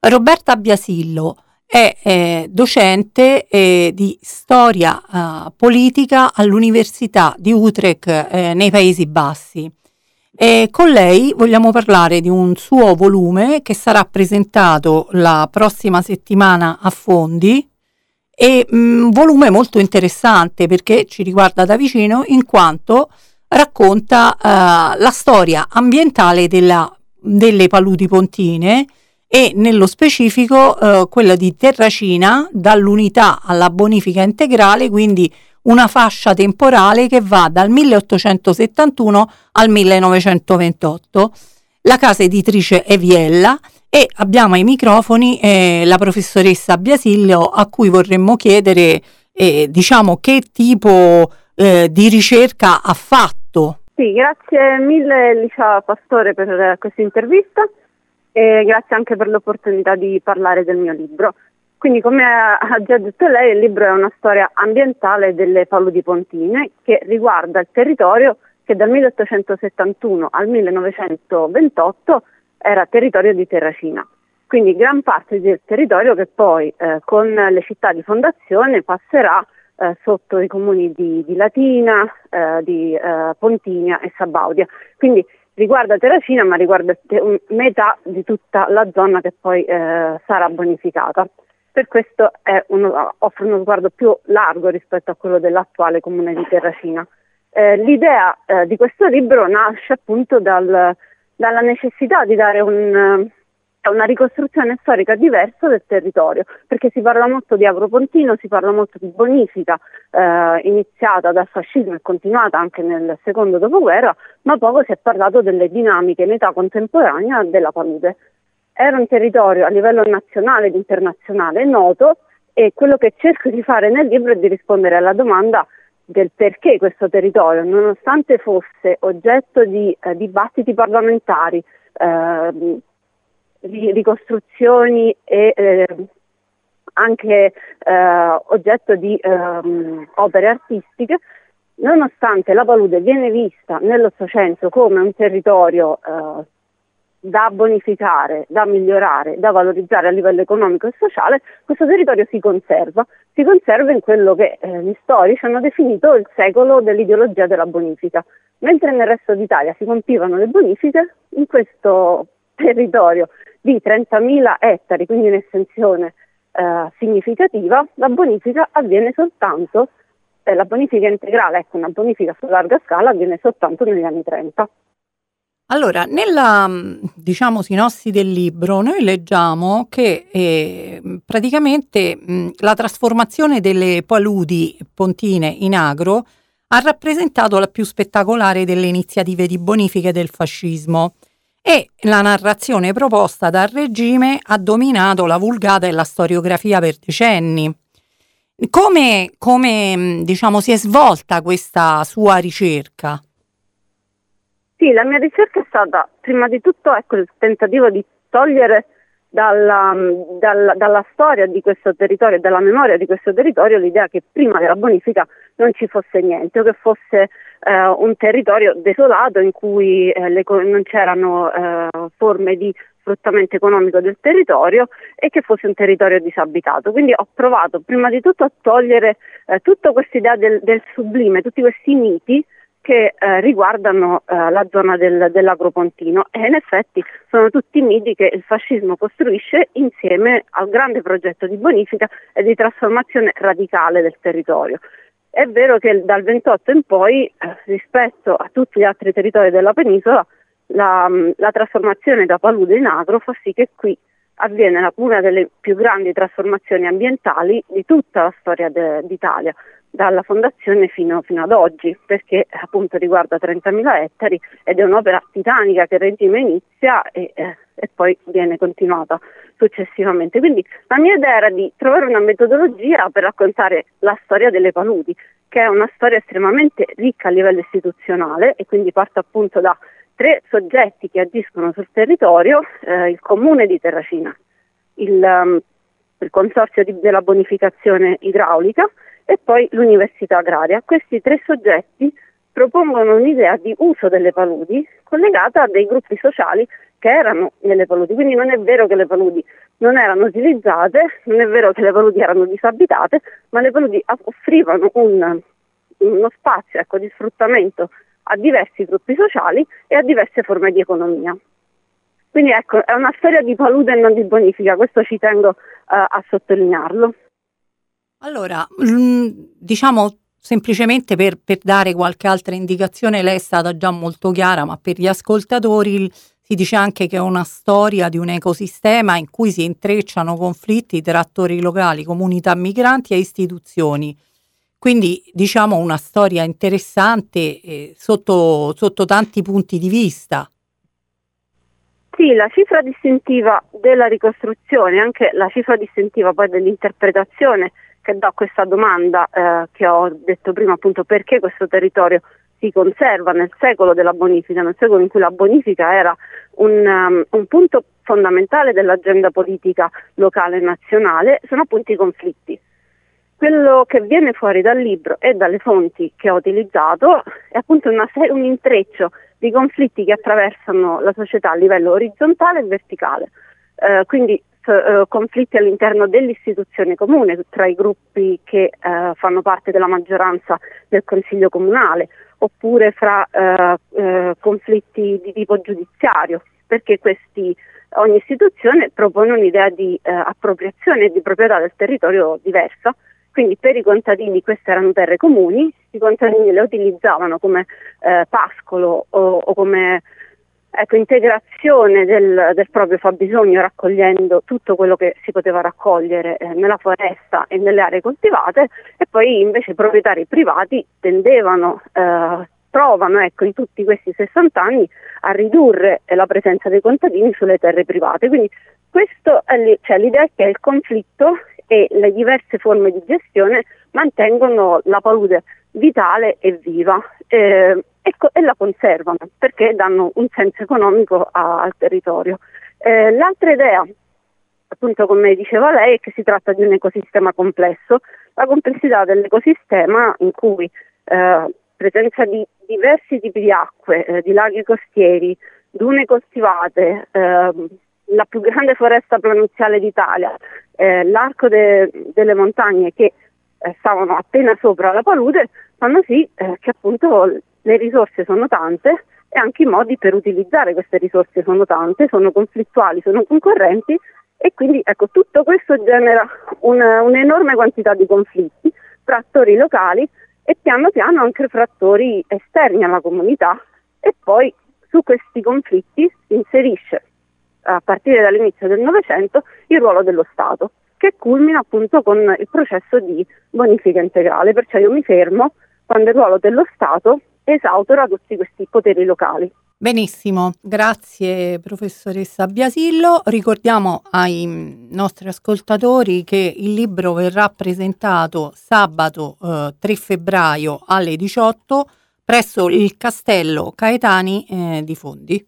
Roberta Biasillo è eh, docente eh, di storia eh, politica all'Università di Utrecht eh, nei Paesi Bassi. E con lei vogliamo parlare di un suo volume che sarà presentato la prossima settimana a Fondi e un mm, volume molto interessante perché ci riguarda da vicino in quanto racconta uh, la storia ambientale della, delle paludi pontine e nello specifico uh, quella di Terracina dall'unità alla bonifica integrale, quindi una fascia temporale che va dal 1871 al 1928. La casa editrice è Viella e abbiamo ai microfoni eh, la professoressa Biasilio a cui vorremmo chiedere eh, diciamo che tipo eh, di ricerca ha fatto. Sì, grazie mille Licia Pastore per questa intervista e grazie anche per l'opportunità di parlare del mio libro. Quindi come ha già detto lei, il libro è una storia ambientale delle paludi pontine che riguarda il territorio che dal 1871 al 1928 era territorio di Terracina. Quindi gran parte del territorio che poi eh, con le città di fondazione passerà eh, sotto i comuni di, di Latina, eh, di eh, Pontinia e Sabaudia. Quindi riguarda Terracina ma riguarda metà di tutta la zona che poi eh, sarà bonificata per questo uno, offre uno sguardo più largo rispetto a quello dell'attuale comune di Terracina. Eh, l'idea eh, di questo libro nasce appunto dal, dalla necessità di dare un, una ricostruzione storica diversa del territorio, perché si parla molto di agropontino, si parla molto di bonifica eh, iniziata dal fascismo e continuata anche nel secondo dopoguerra, ma poco si è parlato delle dinamiche in età contemporanea della palude. Era un territorio a livello nazionale ed internazionale noto e quello che cerco di fare nel libro è di rispondere alla domanda del perché questo territorio, nonostante fosse oggetto di eh, dibattiti parlamentari, eh, ricostruzioni e eh, anche eh, oggetto di ehm, opere artistiche, nonostante la palude viene vista nell'Ottocento come un territorio eh, da bonificare, da migliorare, da valorizzare a livello economico e sociale, questo territorio si conserva, si conserva in quello che eh, gli storici hanno definito il secolo dell'ideologia della bonifica. Mentre nel resto d'Italia si compivano le bonifiche, in questo territorio di 30.000 ettari, quindi un'estensione eh, significativa, la bonifica avviene soltanto, eh, la bonifica integrale, ecco una bonifica su larga scala avviene soltanto negli anni 30. Allora, nella mm, diciamo sinossi del libro noi leggiamo che eh, praticamente mh, mm, la trasformazione delle paludi pontine in agro ha rappresentato la più spettacolare delle iniziative di bonifica del fascismo e la narrazione proposta dal regime ha dominato la vulgata e la storiografia per decenni. Come, come mm, diciamo, si è svolta questa sua ricerca? Sì, la mia ricerca è stata prima di tutto ecco, il tentativo di togliere dalla, dalla, dalla, storia di questo territorio, dalla memoria di questo territorio, l'idea che prima della bonifica non ci fosse niente o che fosse eh, un territorio desolato in cui eh, le, non c'erano eh, forme di sfruttamento economico del territorio e che fosse un territorio disabitato. Quindi ho provato prima di tutto a togliere eh, tutta questa idea del, del sublime, tutti questi miti che eh, riguardano eh, la zona del, dell'agropontino e in effetti sono tutti miti che il fascismo costruisce insieme al grande progetto di bonifica e di trasformazione radicale del territorio. È vero che dal 28 in poi, rispetto a tutti gli altri territori della penisola, la, la trasformazione da palude in agro fa sì che qui avviene una delle più grandi trasformazioni ambientali di tutta la storia de, d'Italia dalla fondazione fino, fino, ad oggi, perché appunto riguarda 30.000 ettari ed è un'opera titanica che il regime inizia e, eh, e poi viene continuata successivamente. Quindi la mia idea era di trovare una metodologia per raccontare la storia delle paludi, che è una storia estremamente ricca a livello istituzionale e quindi parte appunto da tre soggetti che agiscono sul territorio, eh, il comune di Terracina, il, um, il consorzio di, della bonificazione idraulica, e poi l'università agraria. Questi tre soggetti propongono un'idea di uso delle paludi collegata a dei gruppi sociali che erano nelle paludi. Quindi non è vero che le paludi non erano utilizzate, non è vero che le paludi erano disabitate, ma le paludi offrivano un, uno spazio ecco, di sfruttamento a diversi gruppi sociali e a diverse forme di economia. Quindi ecco, è una storia di palude e non di bonifica, questo ci tengo uh, a sottolinearlo. Allora, mm, diciamo semplicemente per, per, dare qualche altra indicazione, lei è stata già molto chiara, ma per gli ascoltatori si dice anche che è una storia di un ecosistema in cui si intrecciano conflitti tra attori locali, comunità migranti e istituzioni. Quindi diciamo una storia interessante eh, sotto, sotto tanti punti di vista. Sì, la cifra distintiva della ricostruzione, anche la cifra distintiva poi dell'interpretazione che do questa domanda eh, che ho detto prima appunto perché questo territorio si conserva nel secolo della bonifica, nel secolo in cui la bonifica era un, um, un punto fondamentale dell'agenda politica locale e nazionale, sono appunto i conflitti. Quello che viene fuori dal libro e dalle fonti che ho utilizzato è appunto una, un intreccio di conflitti che attraversano la società a livello orizzontale e verticale. Eh, quindi eh, conflitti all'interno dell'istituzione comune tra i gruppi che eh, fanno parte della maggioranza del Consiglio comunale oppure fra eh, eh, conflitti di tipo giudiziario perché questi, ogni istituzione propone un'idea di eh, appropriazione e di proprietà del territorio diversa quindi per i contadini queste erano terre comuni, i contadini le utilizzavano come eh, pascolo o, o come ecco, integrazione del, del, proprio fabbisogno raccogliendo tutto quello che si poteva raccogliere eh, nella foresta e nelle aree coltivate e poi invece i proprietari privati tendevano, eh, provano ecco, in tutti questi 60 anni a ridurre la presenza dei contadini sulle terre private. Quindi è, cioè, l'idea è che il conflitto e le diverse forme di gestione mantengono la palude vitale e viva. Eh, ecco, e la conservano perché danno un senso economico a, al territorio. Eh, l'altra idea, appunto come diceva lei, è che si tratta di un ecosistema complesso. La complessità dell'ecosistema in cui eh, presenza di diversi tipi di acque, eh, di laghi costieri, dune coltivate, ehm, la più grande foresta pronunciale d'Italia, eh, l'arco de- delle montagne che eh, stavano appena sopra la palude, fanno sì eh, che appunto le risorse sono tante e anche i modi per utilizzare queste risorse sono tante, sono conflittuali, sono concorrenti e quindi ecco, tutto questo genera una, un'enorme quantità di conflitti fra attori locali e piano piano anche fra attori esterni alla comunità e poi su questi conflitti si inserisce a partire dall'inizio del Novecento il ruolo dello Stato che culmina appunto con il processo di bonifica integrale, perciò io mi fermo quando il ruolo dello Stato esautora tutti questi poteri locali. Benissimo, grazie professoressa Biasillo. Ricordiamo ai nostri ascoltatori che il libro verrà presentato sabato eh, 3 febbraio alle 18 presso il Castello Caetani eh, di Fondi.